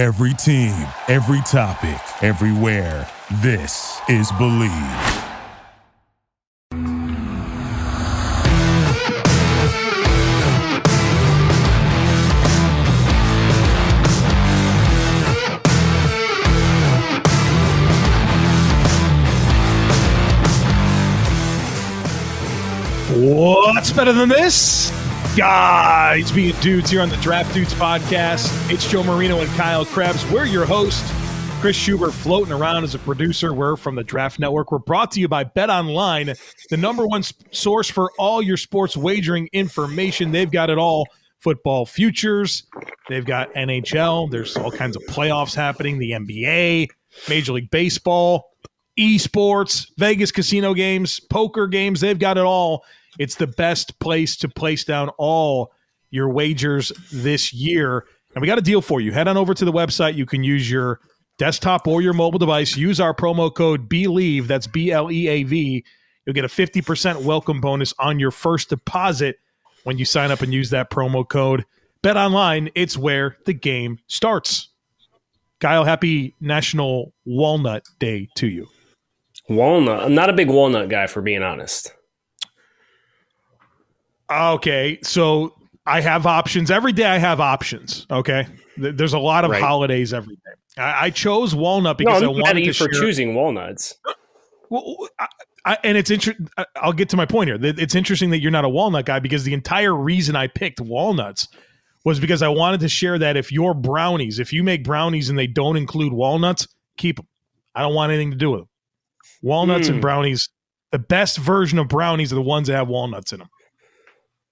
Every team, every topic, everywhere. This is Bleav. What's better than this? Guys being dudes here on the Draft Dudes podcast. It's Joe Marino and Kyle Crabbs. We're your host. Chris Schubert floating around as a producer. We're from the Draft Network. We're brought to you by Bet Online, the number one source for all your sports wagering information. They've got it all football futures, they've got NHL, there's all kinds of playoffs happening, the NBA, Major League Baseball, esports, Vegas casino games, poker games. They've got it all it's the best place to place down all your wagers this year. And we got a deal for you. Head on over to the website. You can use your desktop or your mobile device. Use our promo code BLEAV. That's B L E A V. You'll get a 50% welcome bonus on your first deposit when you sign up and use that promo code. Bet online, it's where the game starts. Kyle, happy National Walnut Day to you. Walnut. I'm not a big walnut guy, for being honest. Okay, so I have options every day. I have options. Okay, there's a lot of right. holidays every day. I, I, chose walnut because no, I wanted to for share. choosing walnuts. Well, I, I, and it's interesting. I'll get to my point here. It's interesting that you're not a walnut guy because the entire reason I picked walnuts was because I wanted to share that if your brownies, if you make brownies and they don't include walnuts, keep them. I don't want anything to do with them. Walnuts mm. and hmm. brownies, the best version of brownies are the ones that have walnuts in them.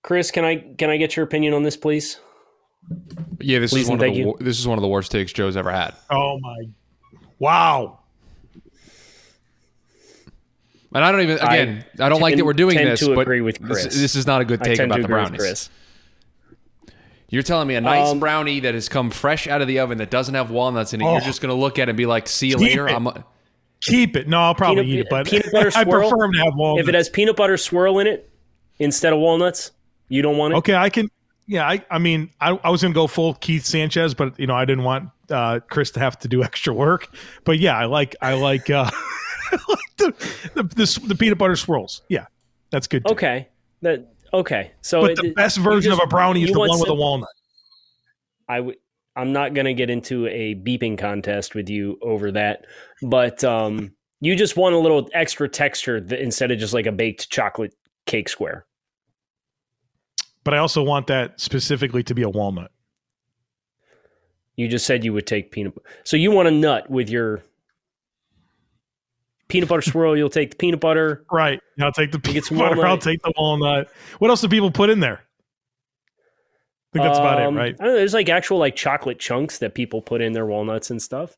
Chris, can I can I get your opinion on this, please? Yeah, this please is one of the you. this is one of the worst takes Joe's ever had. Oh my, wow! And I don't even again. I, I don't like that we're doing this, but this, this, is not a good take about the brownies. You're telling me a nice um, brownie that has come fresh out of the oven that doesn't have walnuts in it. Oh, you're just going to look at it and be like, "See you later." It. I'm. A, keep it. No, I'll probably peanut, eat it, but peanut butter I prefer them to have walnuts. If it has peanut butter swirl in it instead of walnuts, you don't want it? Okay, I can. Yeah, I, I mean, I, I was going to go full Keith Sanchez, but you know, I didn't want uh, Chris to have to do extra work. But yeah, I like, I like, uh, the, the, the the peanut butter swirls. Yeah, that's good. Too. Okay, that okay. So, but the best version just, of a brownie is the one with a walnut. I would. I'm not going to get into a beeping contest with you over that, but um, you just want a little extra texture instead of just like a baked chocolate cake square but I also want that specifically to be a walnut. You just said you would take peanut. So you want a nut with your peanut butter swirl. You'll take the peanut butter. Right. I'll take the peanut butter. Walnut. I'll take the walnut. What else do people put in there? I think that's um, about it, um, right? I don't know, there's like actual like chocolate chunks that people put in their walnuts and stuff.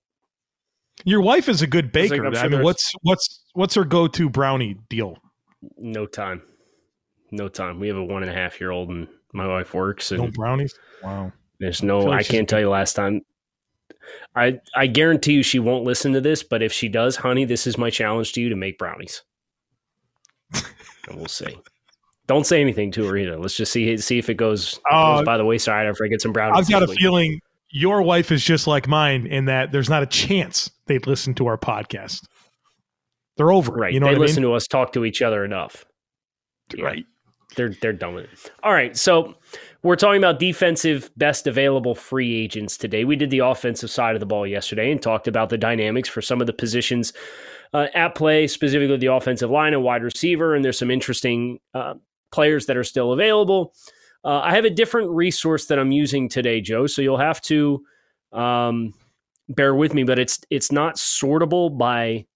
Your wife is a good baker. Like, sure I mean, what's what's what's her go-to brownie deal? No time no time. We have a one and a half year old, and my wife works. And no brownies. Wow. There's no. I, like I can't tell you last time. I I guarantee you she won't listen to this, but if she does, honey, this is my challenge to you to make brownies. and we'll see. Don't say anything to her either. Let's just see see if it goes, uh, goes by the wayside after I get some brownies. I've got a week. feeling your wife is just like mine in that there's not a chance they'd listen to our podcast. They're over. Right. You know they listen mean? to us talk to each other enough. Yeah. Right they're they're done with it. All right, so we're talking about defensive best available free agents today. We did the offensive side of the ball yesterday and talked about the dynamics for some of the positions uh, at play, specifically the offensive line and wide receiver. And there's some interesting uh, players that are still available. Uh, I have a different resource that I'm using today, Joe. So you'll have to um, bear with me, but it's it's not sortable by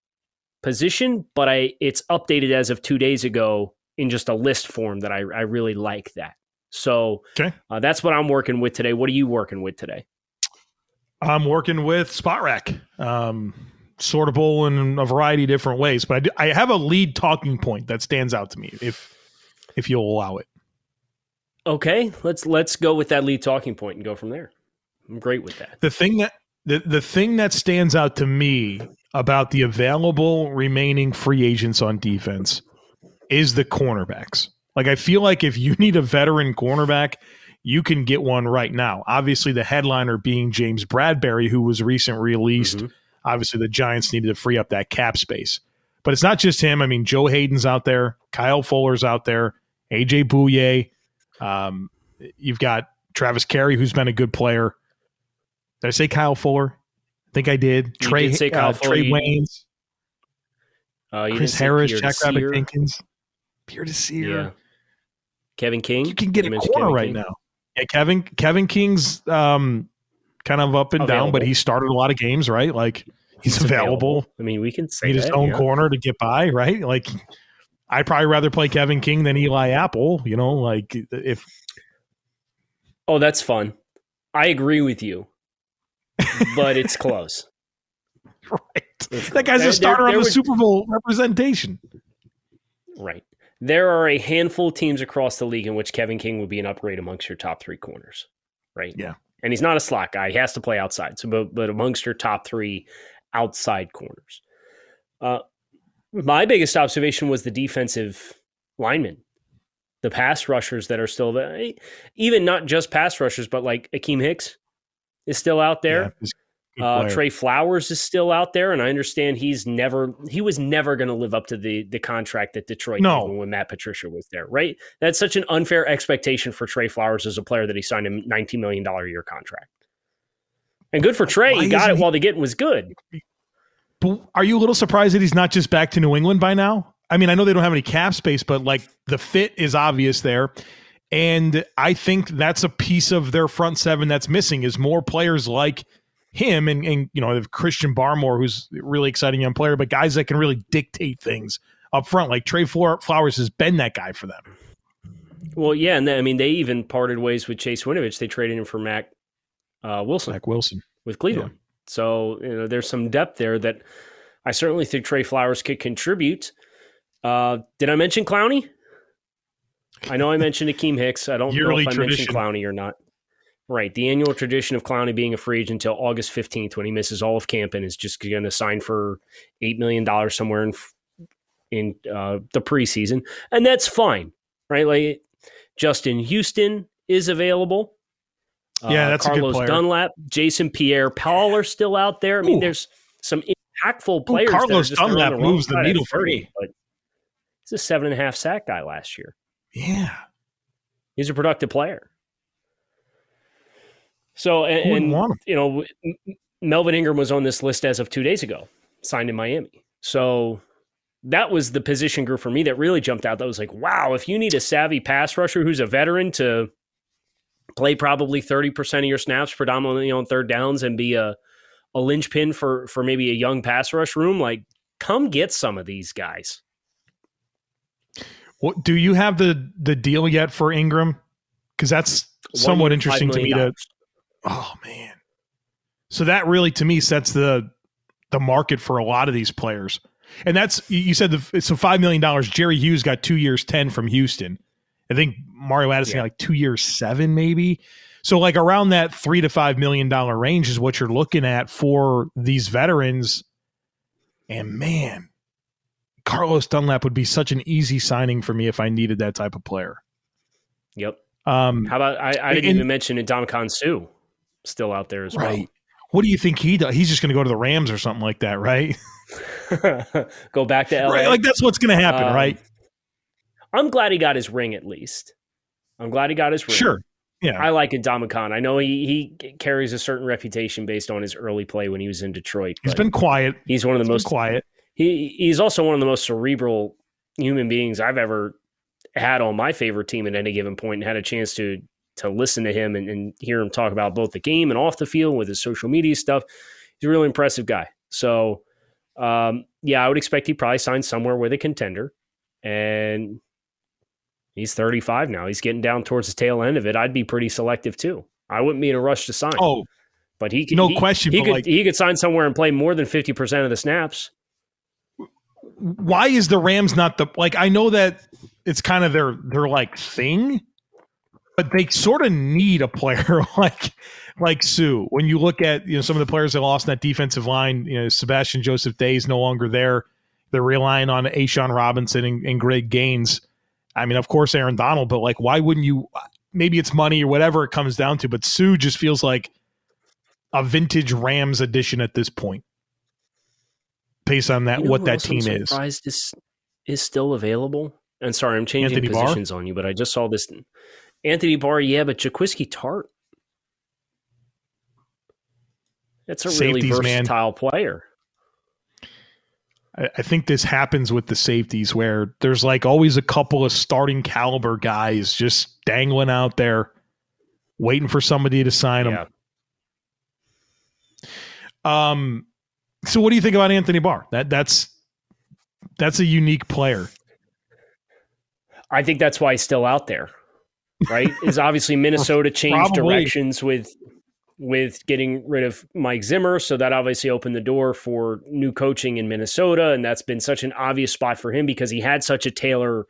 position, but I it's updated as of two days ago in just a list form that I, I really like that. So okay. uh, that's what I'm working with today. What are you working with today? I'm working with Spotrac, um, sortable in a variety of different ways, but I, do, I have a lead talking point that stands out to me if if you'll allow it. Okay, let's let's go with that lead talking point and go from there. I'm great with that. The thing that the, the thing that stands out to me about the available remaining free agents on defense is the cornerbacks. Like I feel like if you need a veteran cornerback, you can get one right now. Obviously, the headliner being James Bradberry, who was recent released. Mm-hmm. Obviously, the Giants needed to free up that cap space. But it's not just him. I mean, Joe Haden's out there, Kyle Fuller's out there, AJ Bouye. Um, you've got Travis Carey, who's been a good player. Did I say Kyle Fuller? I think I did. You Trey, did uh. Trae Waynes. Uh, Chris Harris, Jack Rabbit Jenkins. Pierre Desir. Yeah. Kevin King. You can get a corner Kevin right King. now. Yeah, Kevin Kevin King's um, kind of up and available. down, but he started a lot of games, right? Like he's, he's available. available. I mean, we can say need his own yeah. corner to get by, right? Like I'd probably rather play Kevin King than Eli Apple. You know, like if. Oh, that's fun. I agree with you, but it's close. right. It's that guy's a starter there, there on the would, Super Bowl representation. Right. There are a handful of teams across the league in which Kevin King would be an upgrade amongst your top three corners. Right. Yeah. And he's not a slot guy. He has to play outside. So, but, but amongst your top three outside corners. Uh, my biggest observation was the defensive linemen, the pass rushers that are still there. Even not just pass rushers, but like Akiem Hicks is still out there. Yeah, uh, Trey Flowers is still out there, and I understand he's never he was never going to live up to the the contract that Detroit no. when Matt Patricia was there. Right? That's such an unfair expectation for Trey Flowers as a player that he signed a nineteen million dollar year contract. And good for Trey, Why he got it he, while the getting was good. But are you a little surprised that he's not just back to New England by now? I mean, I know they don't have any cap space, but like the fit is obvious there. And I think that's a piece of their front seven that's missing is more players like him and, and you know, Christian Barmore, who's a really exciting young player, but guys that can really dictate things up front. Like Trey Flowers has been that guy for them. Well, yeah, and then, I mean they even parted ways with Chase Winovich. They traded him for Mack uh, Wilson. Mack Wilson with Cleveland. Yeah. So you know, there's some depth there that I certainly think Trey Flowers could contribute. Uh, did I mention Clowney? I know I mentioned Akiem Hicks. I don't Yearly know if I mentioned Clowney or not. Right. The annual tradition of Clowney being a free agent until August 15th when he misses all of camp and is just going to sign for $8 million somewhere in, in uh, the preseason. And that's fine. Right. Like Justin Houston is available. Yeah, uh, that's Carlos Dunlap, Jason Pierre Paul are still out there. I mean, Ooh. there's some impactful players. Ooh, Carlos Dunlap the moves the needle for me. He's a seven and a half sack guy last year. Yeah, he's a productive player. So, and, and you know, Melvin Ingram was on this list as of two days ago, signed in Miami. So that was the position group for me that really jumped out. That was like, wow, if you need a savvy pass rusher who's a veteran to play probably 30% of your snaps predominantly on third downs and be a, a linchpin for, for maybe a young pass rush room, like come get some of these guys. What do you have the the deal yet for Ingram? Because that's somewhat interesting to me to Oh man. So that really to me sets the the market for a lot of these players. And that's you said the so five million dollars. Jerry Hughes got two years ten from Houston. I think Mario Addison yeah. got like two years seven, maybe. So like around that three to five million dollar range is what you're looking at for these veterans. And man, Carlos Dunlap would be such an easy signing for me if I needed that type of player. Yep. Um, How about I, I didn't and, even mention Ndamukong Suh still out there as right. well. What do you think he does? He's just going to go to the Rams or something like that, right? go back to LA. Right, like that's what's going to happen, um, right? I'm glad he got his ring at least. I'm glad he got his ring. Sure. Yeah. I like Ndamukong. I know he, he carries a certain reputation based on his early play when he was in Detroit. He's been quiet. He's one of the he's most quiet. He he's also one of the most cerebral human beings I've ever had on my favorite team at any given point and had a chance to to listen to him and, and hear him talk about both the game and off the field with his social media stuff. He's a really impressive guy. So, um, yeah, I would expect he probably signs somewhere with a contender. And he's 35 now. He's getting down towards the tail end of it. I'd be pretty selective too. I wouldn't be in a rush to sign. Oh, but he could, no he, question. He could like, he could sign somewhere and play more than 50% of the snaps. Why is the Rams not the like I know that it's kind of their their like thing, but they sort of need a player like like Suh. When you look at you know some of the players they lost in that defensive line, you know Sebastian Joseph Day is no longer there. They're relying on A'Shawn Robinson and, and Greg Gaines. I mean, of course, Aaron Donald, but like, why wouldn't you? maybe it's money or whatever it comes down to, but Suh just feels like a vintage Rams edition at this point, based on that you know what that team is. is is still available. And sorry, I'm changing Anthony positions Barr? on you, but I just saw this. Anthony Barr, yeah, but Jaquiski Tartt. That's a Safeties, really versatile man. player. I think this happens with the safeties where there's like always a couple of starting caliber guys just dangling out there, waiting for somebody to sign them. Um, so what do you think about Anthony Barr? That that's that's a unique player. I think that's why he's still out there. Right? Is obviously Minnesota changed directions with with getting rid of Mike Zimmer. So that obviously opened the door for new coaching in Minnesota. And that's been such an obvious spot for him because he had such a tailor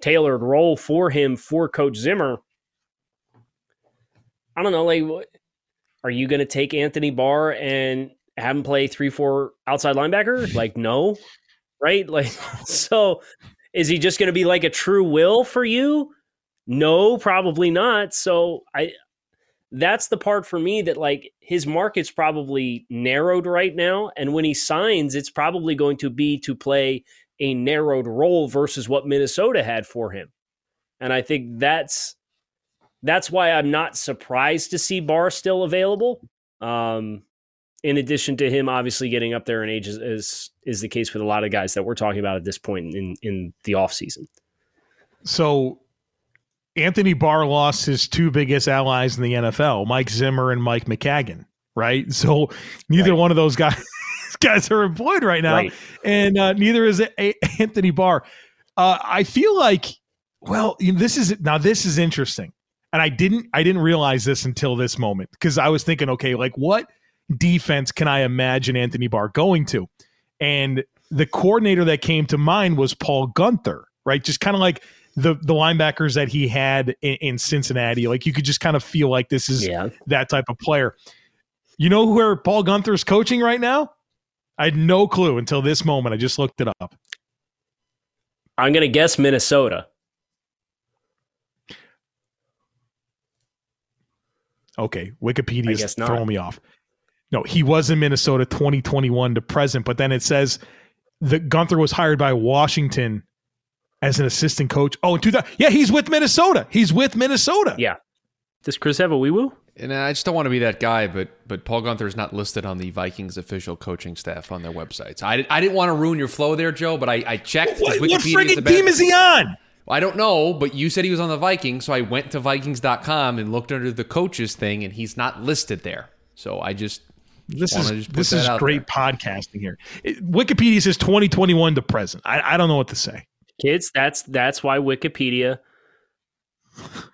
tailored role for him for Coach Zimmer. I don't know, like are you gonna take Anthony Barr and have him play three, four outside linebacker? Like, no. Right? Like so is he just gonna be like a true will for you? No, probably not. So I that's the part for me that like his market's probably narrowed right now and when he signs it's probably going to be to play a narrowed role versus what Minnesota had for him. And I think that's that's why I'm not surprised to see Barr still available. Um, in addition to him obviously getting up there in age is is the case with a lot of guys that we're talking about at this point in in the offseason. So Anthony Barr lost his two biggest allies in the NFL, Mike Zimmer and Mike Maccagnan, right? So neither right. one of those guys guys are employed right now, right. and uh, neither is a- Anthony Barr. Uh, I feel like, well, you know, this is now this is interesting, and I didn't I didn't realize this until this moment because I was thinking, okay, like what defense can I imagine Anthony Barr going to? And the coordinator that came to mind was Paul Guenther, right? Just kind of like the the linebackers that he had in, in, Cincinnati. Like you could just kind of feel like this is yeah. that type of player. You know where Paul Guenther's coaching right now? I had no clue until this moment. I just looked it up. I'm going to guess Minnesota. Okay, Wikipedia is throwing me off. No, he was in Minnesota 2021 to present, but then it says that Guenther was hired by Washington as an assistant coach. Oh, in 2000, yeah, he's with Minnesota. He's with Minnesota. Yeah. Does Chris have a wee woo? And I just don't want to be that guy, but but Paul Guenther is not listed on the Vikings official coaching staff on their websites. I, I didn't want to ruin your flow there, Joe, but I, I checked. What, what friggin' team is he on? I don't know, but you said he was on the Vikings, so I went to Vikings.com and looked under the coaches thing, and he's not listed there. So I just this is this is great there. podcasting here. It, Wikipedia says 2021 to present. I, I don't know what to say. Kids, that's that's why Wikipedia.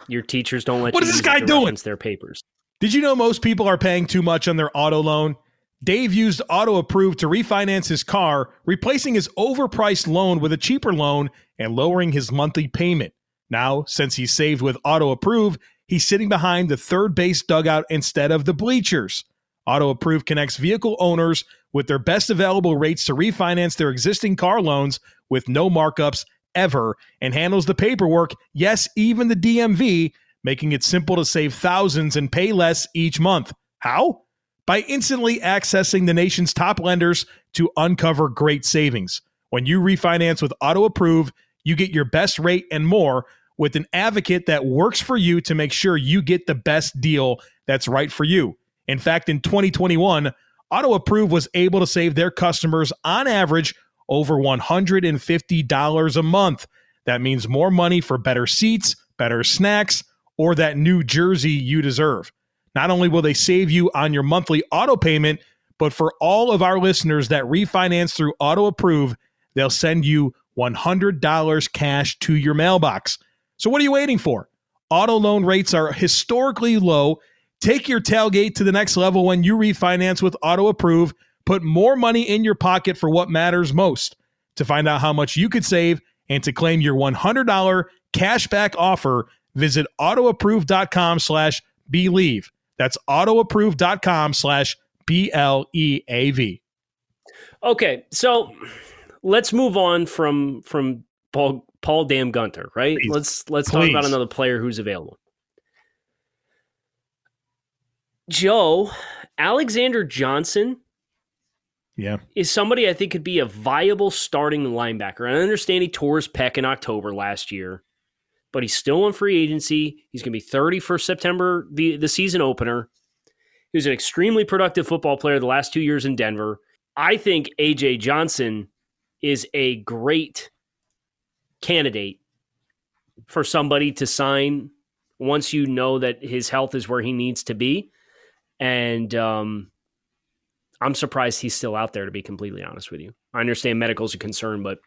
Your teachers don't let. what is this guy doing? Their papers. Did you know most people are paying too much on their auto loan? Dave used Auto Approve to refinance his car, replacing his overpriced loan with a cheaper loan and lowering his monthly payment. Now, since he's saved with Auto Approve, he's sitting behind the third base dugout instead of the bleachers. Auto Approve connects vehicle owners with their best available rates to refinance their existing car loans with no markups ever and handles the paperwork, yes, even the DMV, making it simple to save thousands and pay less each month. How? By instantly accessing the nation's top lenders to uncover great savings. When you refinance with Auto Approve, you get your best rate and more with an advocate that works for you to make sure you get the best deal that's right for you. In fact, in 2021, Auto Approve was able to save their customers on average over $150 a month. That means more money for better seats, better snacks, or that new jersey you deserve. Not only will they save you on your monthly auto payment, but for all of our listeners that refinance through Auto Approve, they'll send you $100 cash to your mailbox. So what are you waiting for? Auto loan rates are historically low. Take your tailgate to the next level when you refinance with Auto Approve Put more money in your pocket for what matters most. To find out how much you could save and to claim your $100 cashback offer, visit autoapprove.com slash bleav. That's autoapprove.com slash B-L-E-A-V. Okay, so let's move on from from Paul Paul Dam Guenther, right? Please. Let's let's Please. talk about another player who's available. Joe, Alexander Johnson yeah. Is somebody I think could be a viable starting linebacker. I understand he tore his pec in October last year, but he's still on free agency. He's going to be 30 for September, the, the season opener. He was an extremely productive football player the last two years in Denver. I think AJ Johnson is a great candidate for somebody to sign once you know that his health is where he needs to be. And um, I'm surprised he's still out there, to be completely honest with you. I understand medical's a concern, but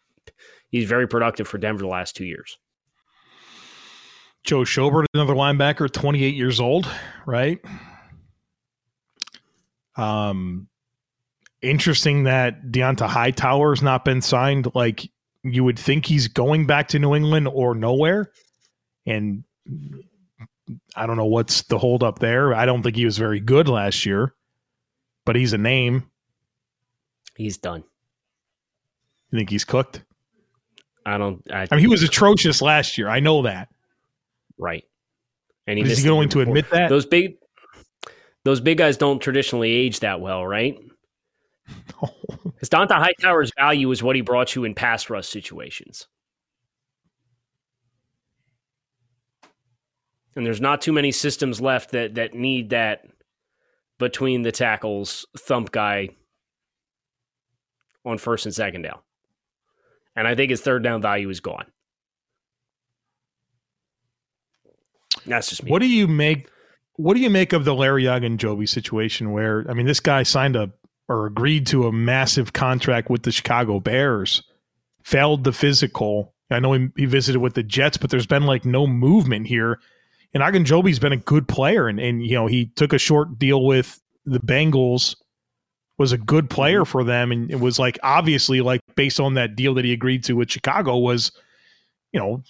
he's very productive for Denver the last two years. Joe Schobert, another linebacker, 28 years old, right? Um, interesting that Dont'a Hightower has not been signed. Like you would think he's going back to New England or nowhere. And I don't know what's the holdup there. I don't think he was very good last year, but he's a name. He's done. You think he's cooked? I don't. I, I mean, he was atrocious last year. I know that. Right. And he is he going to admit that? Those big, those big guys don't traditionally age that well, right? Because Dont'a Hightower's value is what he brought you in pass rush situations. And there's not too many systems left that that need that between the tackles thump guy on first and second down. And I think his third down value is gone. That's just me. What do you make what do you make of the Larry Ogunjobi situation where I mean this guy signed a or agreed to a massive contract with the Chicago Bears, failed the physical. I know he, he visited with the Jets, but there's been like no movement here. And Ogunjobi's been a good player, and and you know he took a short deal with the Bengals, was a good player for them, and it was like obviously like based on that deal that he agreed to with Chicago was, you know,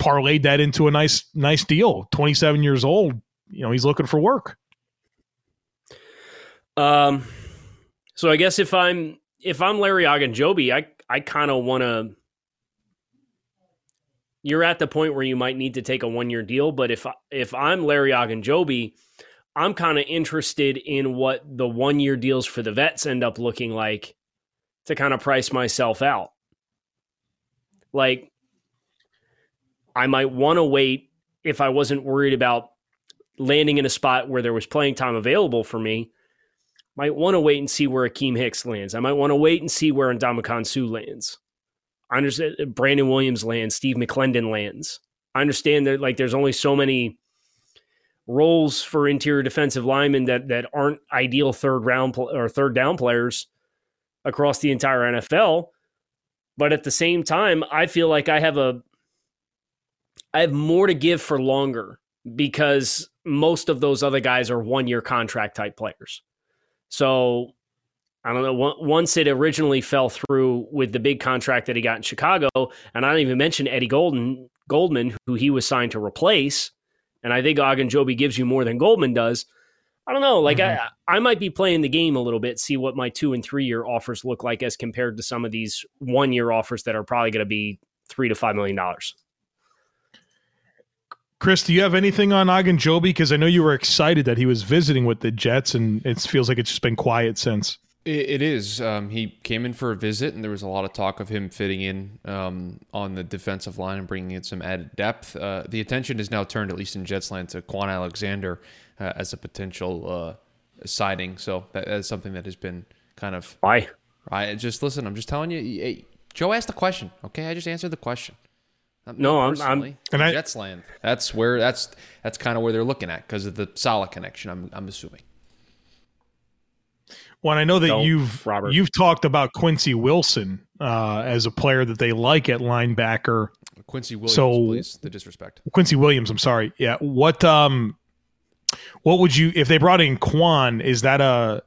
parlayed that into a nice nice deal. Twenty seven years old, you know he's looking for work. Um so I guess if I'm if I'm Larry Ogunjobi, I I kind of want to. You're at the point where you might need to take a one year deal, but if if I'm Larry Ogunjobi, I'm kind of interested in what the one year deals for the vets end up looking like to kind of price myself out. Like, I might want to wait if I wasn't worried about landing in a spot where there was playing time available for me might want to wait and see where Akiem Hicks lands. I might want to wait and see where Ndamukong lands. I understand uh, Brandon Williams lands, Steve McLendon lands. I understand that like there's only so many roles for interior defensive linemen that that aren't ideal third round pl- or third down players across the entire NFL. But at the same time, I feel like I have a I have more to give for longer because most of those other guys are one year contract type players. So I don't know. Once it originally fell through with the big contract that he got in Chicago, and I don't even mention Eddie Golden Goldman, who he was signed to replace. And I think Ogunjobi gives you more than Goldman does. I don't know. Like mm-hmm. I, I might be playing the game a little bit, see what my two and three year offers look like as compared to some of these one year offers that are probably going to be three to five million dollars. Chris, do you have anything on Ogunjobi? Because I know you were excited that he was visiting with the Jets, and it feels like it's just been quiet since. It is. Um, he came in for a visit, and there was a lot of talk of him fitting in um, on the defensive line and bringing in some added depth. Uh, the attention is now turned, at least in Jetsland, to Kwon Alexander uh, as a potential uh, signing. So that is something that has been kind of why. I just listen. I'm just telling you. Hey, Joe asked the question. Okay, I just answered the question. Not no, I'm, I'm and I, Jets. That's where that's that's kind of where they're looking at because of the Saleh connection. I'm I'm assuming. Well, I know that Don't, you've Robert. you've talked about Quincy Wilson uh, as a player that they like at linebacker. Quincy Williams, so, please. The disrespect. Quincy Williams. I'm sorry. Yeah. What um, what would you if they brought in Kwon? Is that a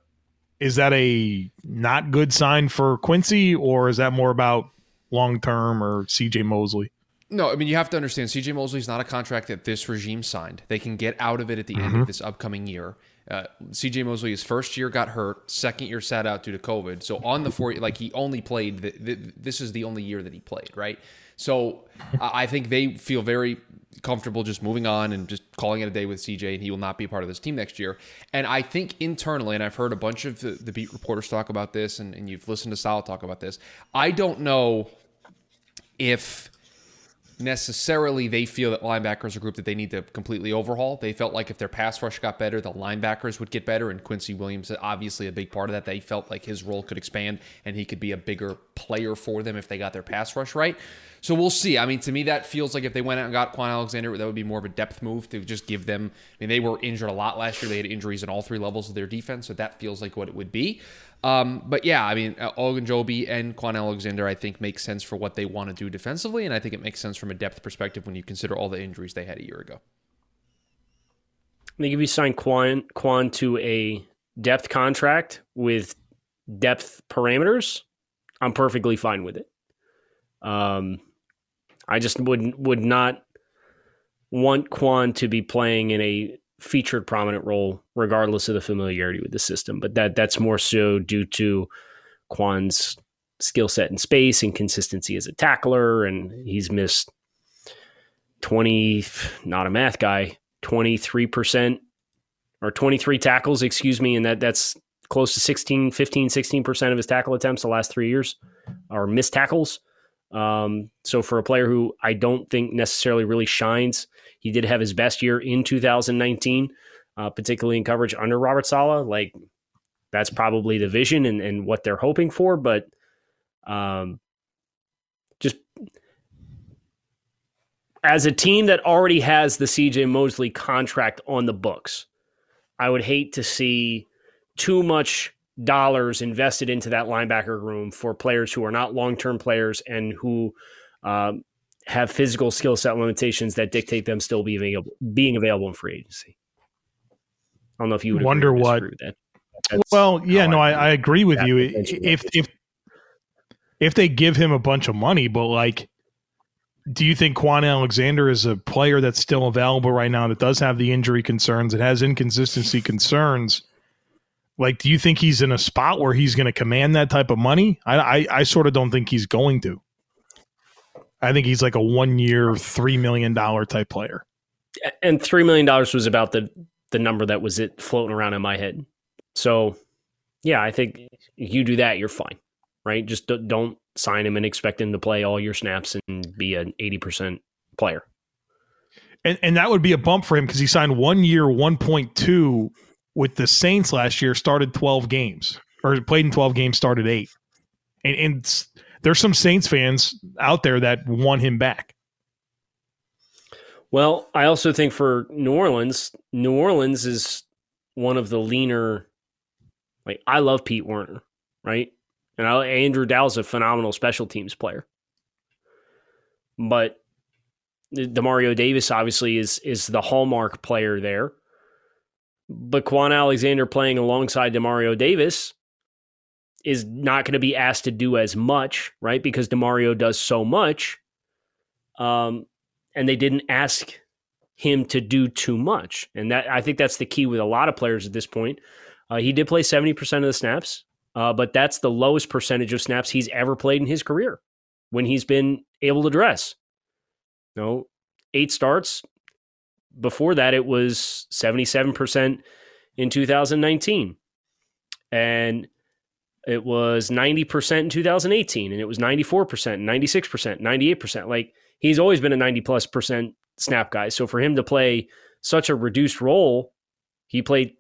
is that a not good sign for Quincy, or is that more about long term or C.J. Mosley? No, I mean you have to understand. CJ Mosley is not a contract that this regime signed. They can get out of it at the mm-hmm. end of this upcoming year. Uh, CJ Mosley, his first year got hurt, second year sat out due to COVID. So on the four, like he only played. The, the, this is the only year that he played, right? So I think they feel very comfortable just moving on and just calling it a day with CJ, and he will not be a part of this team next year. And I think internally, and I've heard a bunch of the, the beat reporters talk about this, and, and you've listened to Sal talk about this. I don't know if necessarily they feel that linebackers are a group that they need to completely overhaul. They felt like if their pass rush got better, the linebackers would get better. And Quincy Williams, obviously a big part of that. They felt like his role could expand and he could be a bigger player for them if they got their pass rush right. So we'll see. I mean, to me, that feels like if they went out and got Kwon Alexander, that would be more of a depth move to just give them. I mean, they were injured a lot last year. They had injuries in all three levels of their defense. So that feels like what it would be. Um, but yeah, I mean, uh, Ogunjobi and Kwon Alexander, I think, make sense for what they want to do defensively, and I think it makes sense from a depth perspective when you consider all the injuries they had a year ago. I think if you sign Quan Kwon to a depth contract with depth parameters, I'm perfectly fine with it. Um, I just would would not want Kwon to be playing in a featured prominent role regardless of the familiarity with the system. But that that's more so due to Kwon's skill set in space and consistency as a tackler, and he's missed twenty not a math guy, twenty three percent or twenty three tackles, excuse me, and that that's close to 16, 15, 16% of his tackle attempts the last three years are missed tackles. Um, so for a player who I don't think necessarily really shines he did have his best year in 2019, uh, particularly in coverage under Robert Saleh. Like that's probably the vision and, and what they're hoping for. But um, just as a team that already has the CJ Mosley contract on the books, I would hate to see too much dollars invested into that linebacker room for players who are not long term players and who um, have physical skill set limitations that dictate them still being available, being available in free agency. I don't know if you would wonder what. That. well, yeah, no, I, I, agree with you. If if if they give him a bunch of money, but like, do you think Kwon Alexander is a player that's still available right now that does have the injury concerns, it has inconsistency concerns? Like, do you think he's in a spot where he's going to command that type of money? I, I, I sort of don't think he's going to. I think he's like a one year, $3 million type player. And $3 million was about the, the number that was it floating around in my head. So, yeah, I think you do that, you're fine, right? Just don't sign him and expect him to play all your snaps and be an 80% player. And, and that would be a bump for him because he signed one year, 1.2 with the Saints last year, started 12 games or played in 12 games, started eight. And, and there's some Saints fans out there that want him back. Well, I also think for New Orleans, New Orleans is one of the leaner. Like I love Pete Werner, right? And I, Andrew Dowell's a phenomenal special teams player, but Demario Davis obviously is is the hallmark player there. But Kwon Alexander playing alongside Demario Davis is not going to be asked to do as much, right? Because Demario does so much. Um, and they didn't ask him to do too much. And that I think that's the key with a lot of players at this point. Uh, he did play 70% of the snaps, uh, but that's the lowest percentage of snaps he's ever played in his career when he's been able to dress. You no, know, eight starts. Before that, it was 77% in 2019. And it was 90% in 2018, and it was 94%, 96%, 98%. Like he's always been a 90 plus percent snap guy. So for him to play such a reduced role, he played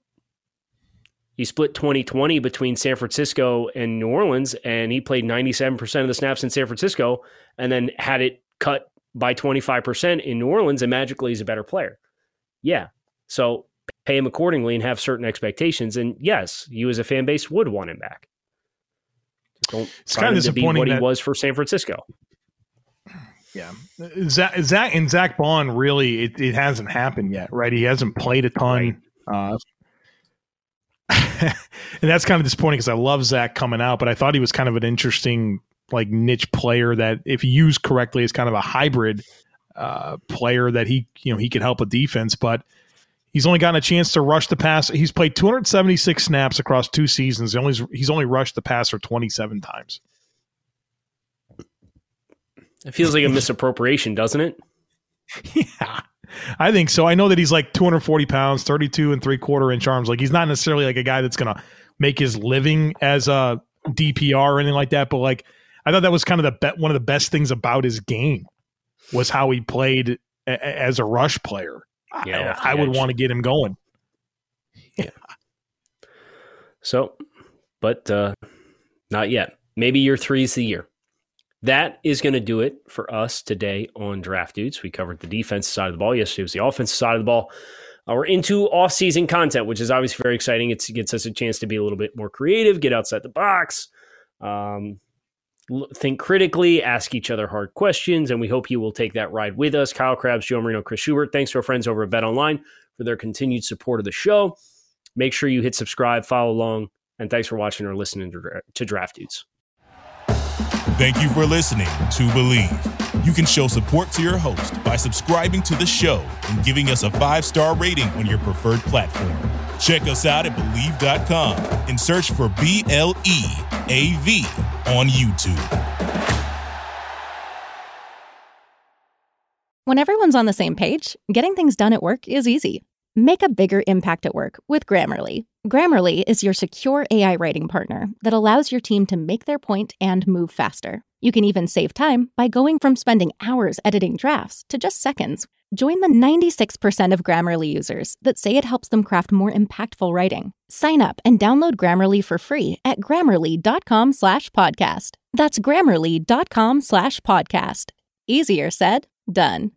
he split 2020 between San Francisco and New Orleans, and he played 97% of the snaps in San Francisco and then had it cut by 25% in New Orleans, and magically he's a better player. Yeah. So pay him accordingly and have certain expectations. And yes, you as a fan base would want him back. Don't it's kind of disappointing what he was for San Francisco. Yeah, Zach, Zach and Zack Baun really it, it hasn't happened yet, right? He hasn't played a ton, right. uh, and that's kind of disappointing because I love Zach coming out, but I thought he was kind of an interesting like niche player that, if used correctly, is kind of a hybrid uh, player that he you know he could help a defense, but He's only gotten a chance to rush the pass. He's played 276 snaps across two seasons. He only, he's only rushed the passer 27 times. It feels like a misappropriation, doesn't it? Yeah, I think so. I know that he's like 240 pounds, 32 and three quarter inch arms. Like he's not necessarily like a guy that's going to make his living as a DPR or anything like that. But like, I thought that was kind of the be- one of the best things about his game was how he played a- as a rush player. Yeah, I, I would want to get him going. Yeah. So, but uh, not yet. Maybe year three is the year. That is going to do it for us today on Draft Dudes. We covered the defensive side of the ball. Yesterday was the offensive side of the ball. Uh, we're into off-season content, which is obviously very exciting. It's, it gets us a chance to be a little bit more creative, get outside the box, um, think critically, ask each other hard questions, and we hope you will take that ride with us. Kyle Crabbs, Joe Marino, Chris Schubert. Thanks to our friends over at Bet Online for their continued support of the show. Make sure you hit subscribe, follow along, and thanks for watching or listening to, Draft Dudes. Thank you for listening to Bleav. You can show support to your host by subscribing to the show and giving us a five star rating on your preferred platform. Check us out at Bleav.com and search for B L E A V on YouTube. When everyone's on the same page, getting things done at work is easy. Make a bigger impact at work with Grammarly. Grammarly is your secure AI writing partner that allows your team to make their point and move faster. You can even save time by going from spending hours editing drafts to just seconds. Join the 96% of Grammarly users that say it helps them craft more impactful writing. Sign up and download Grammarly for free at grammarly.com slash podcast. That's grammarly.com slash podcast. Easier said, done.